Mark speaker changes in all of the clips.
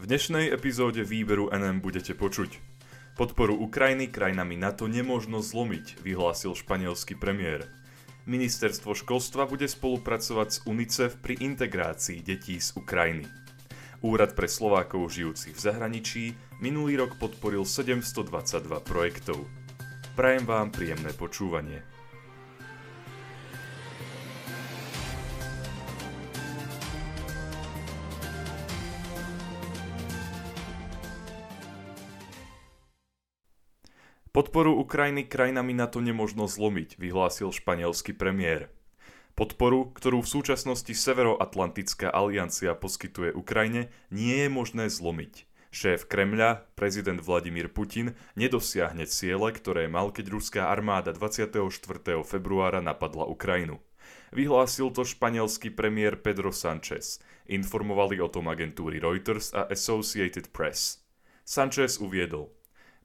Speaker 1: V dnešnej epizóde výberu NM budete počuť. Podporu Ukrajiny krajinami NATO nemožno zlomiť, vyhlásil španielský premiér. Ministerstvo školstva bude spolupracovať s UNICEF pri integrácii detí z Ukrajiny. Úrad pre Slovákov žijúcich v zahraničí minulý rok podporil 722 projektov. Prajem vám príjemné počúvanie. Podporu Ukrajiny krajinami na to nemožno zlomiť, vyhlásil španielský premiér. Podporu, ktorú v súčasnosti Severoatlantická aliancia poskytuje Ukrajine, nie je možné zlomiť. Šéf Kremľa, prezident Vladimír Putin, nedosiahne ciele, ktoré mal, keď ruská armáda 24. februára napadla Ukrajinu. Vyhlásil to španielský premiér Pedro Sanchez. Informovali o tom agentúry Reuters a Associated Press. Sanchez uviedol –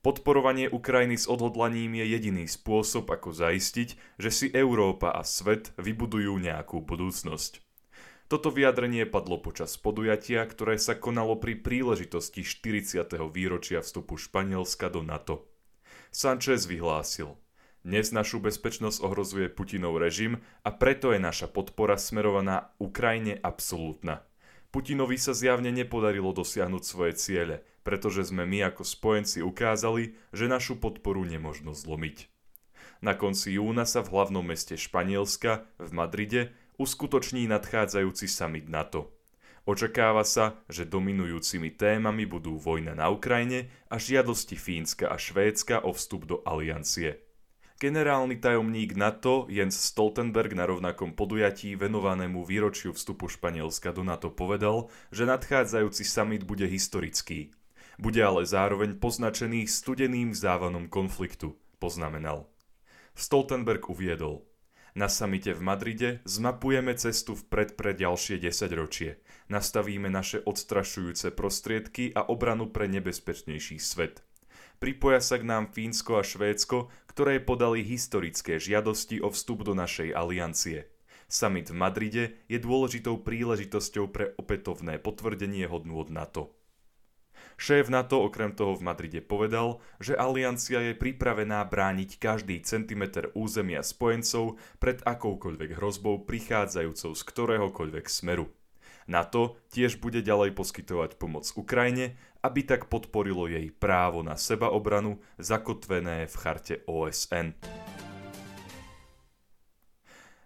Speaker 1: Podporovanie Ukrajiny s odhodlaním je jediný spôsob, ako zaistiť, že si Európa a svet vybudujú nejakú budúcnosť. Toto vyjadrenie padlo počas podujatia, ktoré sa konalo pri príležitosti 40. výročia vstupu Španielska do NATO. Sanchez vyhlásil Dnes našu bezpečnosť ohrozuje Putinov režim a preto je naša podpora smerovaná Ukrajine absolútna. Putinovi sa zjavne nepodarilo dosiahnuť svoje ciele – pretože sme my ako spojenci ukázali, že našu podporu nemožno zlomiť. Na konci júna sa v hlavnom meste Španielska, v Madride, uskutoční nadchádzajúci summit NATO. Očakáva sa, že dominujúcimi témami budú vojna na Ukrajine a žiadosti Fínska a Švédska o vstup do aliancie. Generálny tajomník NATO Jens Stoltenberg na rovnakom podujatí venovanému výročiu vstupu Španielska do NATO povedal, že nadchádzajúci summit bude historický bude ale zároveň poznačený studeným závanom konfliktu, poznamenal. Stoltenberg uviedol. Na samite v Madride zmapujeme cestu vpred pre ďalšie 10 ročie. Nastavíme naše odstrašujúce prostriedky a obranu pre nebezpečnejší svet. Pripoja sa k nám Fínsko a Švédsko, ktoré podali historické žiadosti o vstup do našej aliancie. Summit v Madride je dôležitou príležitosťou pre opätovné potvrdenie hodnú od NATO. Šéf NATO okrem toho v Madride povedal, že aliancia je pripravená brániť každý centimeter územia spojencov pred akoukoľvek hrozbou prichádzajúcou z ktoréhokoľvek smeru. NATO tiež bude ďalej poskytovať pomoc Ukrajine, aby tak podporilo jej právo na sebaobranu zakotvené v charte OSN.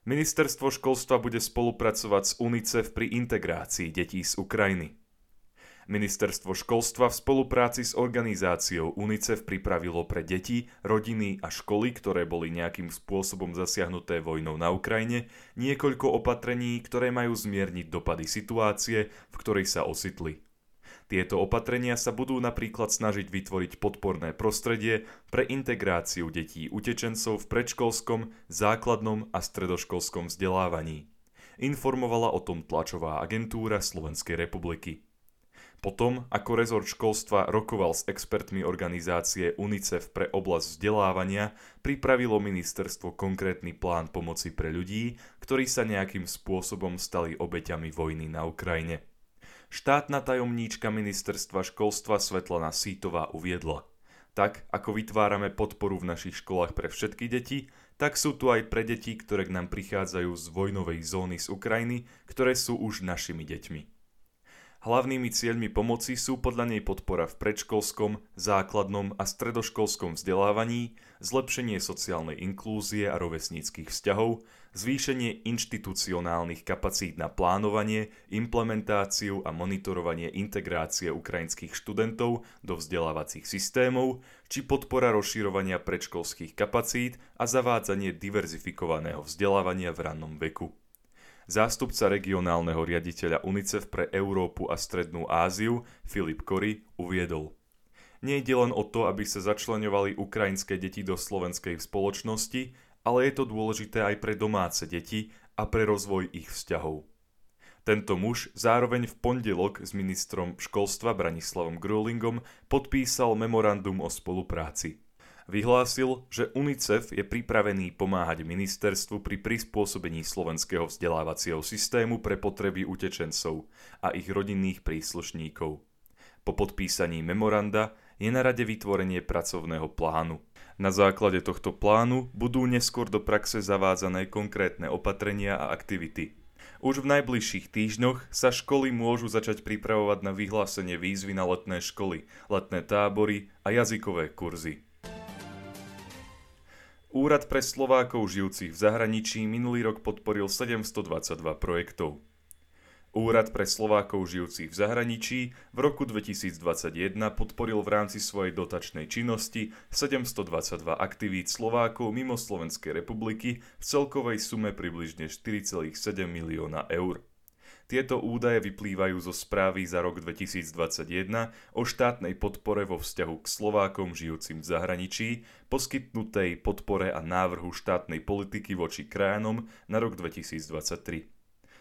Speaker 1: Ministerstvo školstva bude spolupracovať s UNICEF pri integrácii detí z Ukrajiny. Ministerstvo školstva v spolupráci s organizáciou UNICEF pripravilo pre deti, rodiny a školy, ktoré boli nejakým spôsobom zasiahnuté vojnou na Ukrajine, niekoľko opatrení, ktoré majú zmierniť dopady situácie, v ktorej sa ositli. Tieto opatrenia sa budú napríklad snažiť vytvoriť podporné prostredie pre integráciu detí utečencov v predškolskom, základnom a stredoškolskom vzdelávaní. Informovala o tom tlačová agentúra Slovenskej republiky. Potom, ako rezort školstva rokoval s expertmi organizácie UNICEF pre oblasť vzdelávania, pripravilo ministerstvo konkrétny plán pomoci pre ľudí, ktorí sa nejakým spôsobom stali obeťami vojny na Ukrajine. Štátna tajomníčka ministerstva školstva Svetlana Sítová uviedla. Tak, ako vytvárame podporu v našich školách pre všetky deti, tak sú tu aj pre deti, ktoré k nám prichádzajú z vojnovej zóny z Ukrajiny, ktoré sú už našimi deťmi. Hlavnými cieľmi pomoci sú podľa nej podpora v predškolskom, základnom a stredoškolskom vzdelávaní, zlepšenie sociálnej inklúzie a rovesníckých vzťahov, zvýšenie inštitucionálnych kapacít na plánovanie, implementáciu a monitorovanie integrácie ukrajinských študentov do vzdelávacích systémov, či podpora rozširovania predškolských kapacít a zavádzanie diverzifikovaného vzdelávania v rannom veku. Zástupca regionálneho riaditeľa UNICEF pre Európu a Strednú Áziu Filip Kory uviedol. Nejde len o to, aby sa začlenovali ukrajinské deti do slovenskej spoločnosti, ale je to dôležité aj pre domáce deti a pre rozvoj ich vzťahov. Tento muž zároveň v pondelok s ministrom školstva Branislavom Grulingom podpísal memorandum o spolupráci. Vyhlásil, že UNICEF je pripravený pomáhať ministerstvu pri prispôsobení slovenského vzdelávacieho systému pre potreby utečencov a ich rodinných príslušníkov. Po podpísaní memoranda je na rade vytvorenie pracovného plánu. Na základe tohto plánu budú neskôr do praxe zavádzané konkrétne opatrenia a aktivity. Už v najbližších týždňoch sa školy môžu začať pripravovať na vyhlásenie výzvy na letné školy, letné tábory a jazykové kurzy. Úrad pre Slovákov žijúcich v zahraničí minulý rok podporil 722 projektov. Úrad pre Slovákov žijúcich v zahraničí v roku 2021 podporil v rámci svojej dotačnej činnosti 722 aktivít Slovákov mimo Slovenskej republiky v celkovej sume približne 4,7 milióna eur. Tieto údaje vyplývajú zo správy za rok 2021 o štátnej podpore vo vzťahu k Slovákom žijúcim v zahraničí, poskytnutej podpore a návrhu štátnej politiky voči krajanom na rok 2023.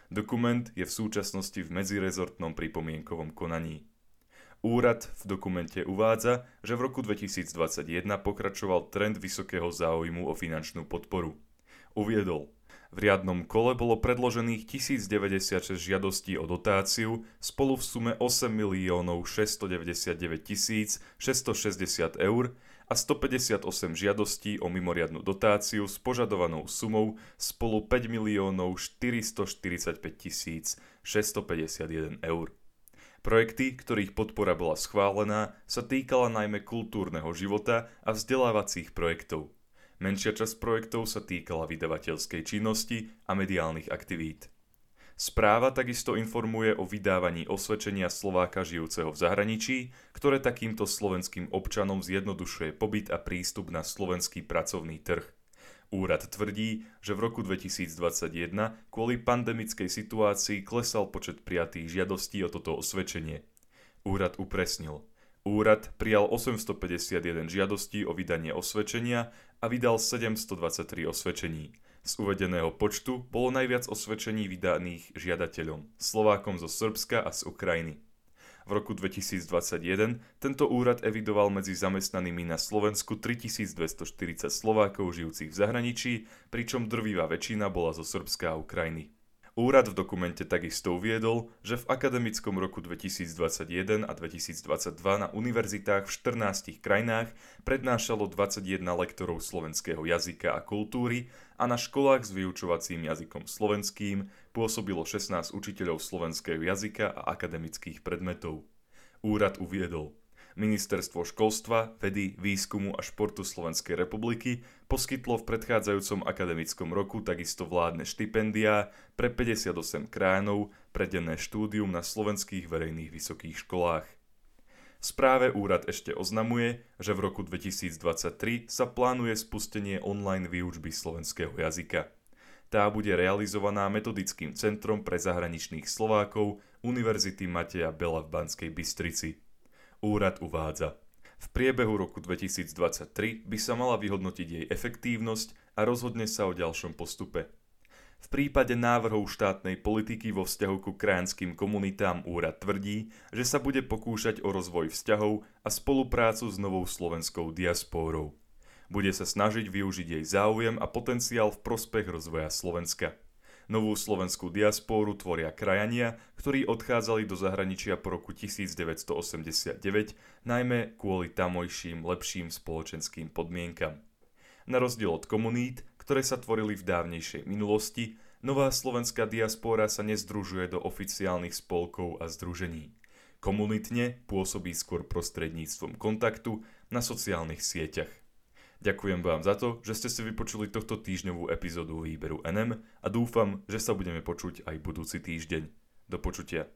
Speaker 1: Dokument je v súčasnosti v medzirezortnom pripomienkovom konaní. Úrad v dokumente uvádza, že v roku 2021 pokračoval trend vysokého záujmu o finančnú podporu. Uviedol, v riadnom kole bolo predložených 1096 žiadostí o dotáciu spolu v sume 8 miliónov 699 660 eur a 158 žiadostí o mimoriadnu dotáciu s požadovanou sumou spolu 5 miliónov 445 651 eur. Projekty, ktorých podpora bola schválená, sa týkala najmä kultúrneho života a vzdelávacích projektov. Menšia časť projektov sa týkala vydavateľskej činnosti a mediálnych aktivít. Správa takisto informuje o vydávaní osvedčenia Slováka žijúceho v zahraničí, ktoré takýmto slovenským občanom zjednodušuje pobyt a prístup na slovenský pracovný trh. Úrad tvrdí, že v roku 2021 kvôli pandemickej situácii klesal počet prijatých žiadostí o toto osvedčenie. Úrad upresnil. Úrad prijal 851 žiadostí o vydanie osvedčenia a vydal 723 osvedčení. Z uvedeného počtu bolo najviac osvedčení vydaných žiadateľom, Slovákom zo Srbska a z Ukrajiny. V roku 2021 tento úrad evidoval medzi zamestnanými na Slovensku 3240 Slovákov žijúcich v zahraničí, pričom drvivá väčšina bola zo Srbska a Ukrajiny. Úrad v dokumente takisto uviedol, že v akademickom roku 2021 a 2022 na univerzitách v 14 krajinách prednášalo 21 lektorov slovenského jazyka a kultúry a na školách s vyučovacím jazykom slovenským pôsobilo 16 učiteľov slovenského jazyka a akademických predmetov. Úrad uviedol, Ministerstvo školstva, vedy, výskumu a športu Slovenskej republiky poskytlo v predchádzajúcom akademickom roku takisto vládne štipendiá pre 58 krajinov pre denné štúdium na slovenských verejných vysokých školách. V správe úrad ešte oznamuje, že v roku 2023 sa plánuje spustenie online výučby slovenského jazyka. Tá bude realizovaná metodickým centrom pre zahraničných Slovákov Univerzity Mateja Bela v Banskej Bystrici. Úrad uvádza. V priebehu roku 2023 by sa mala vyhodnotiť jej efektívnosť a rozhodne sa o ďalšom postupe. V prípade návrhov štátnej politiky vo vzťahu ku krajanským komunitám úrad tvrdí, že sa bude pokúšať o rozvoj vzťahov a spoluprácu s novou slovenskou diaspórou. Bude sa snažiť využiť jej záujem a potenciál v prospech rozvoja Slovenska. Novú slovenskú diaspóru tvoria krajania, ktorí odchádzali do zahraničia po roku 1989, najmä kvôli tamojším lepším spoločenským podmienkam. Na rozdiel od komunít, ktoré sa tvorili v dávnejšej minulosti, nová slovenská diaspóra sa nezdružuje do oficiálnych spolkov a združení. Komunitne pôsobí skôr prostredníctvom kontaktu na sociálnych sieťach. Ďakujem vám za to, že ste si vypočuli tohto týždňovú epizódu výberu NM a dúfam, že sa budeme počuť aj budúci týždeň. Do počutia.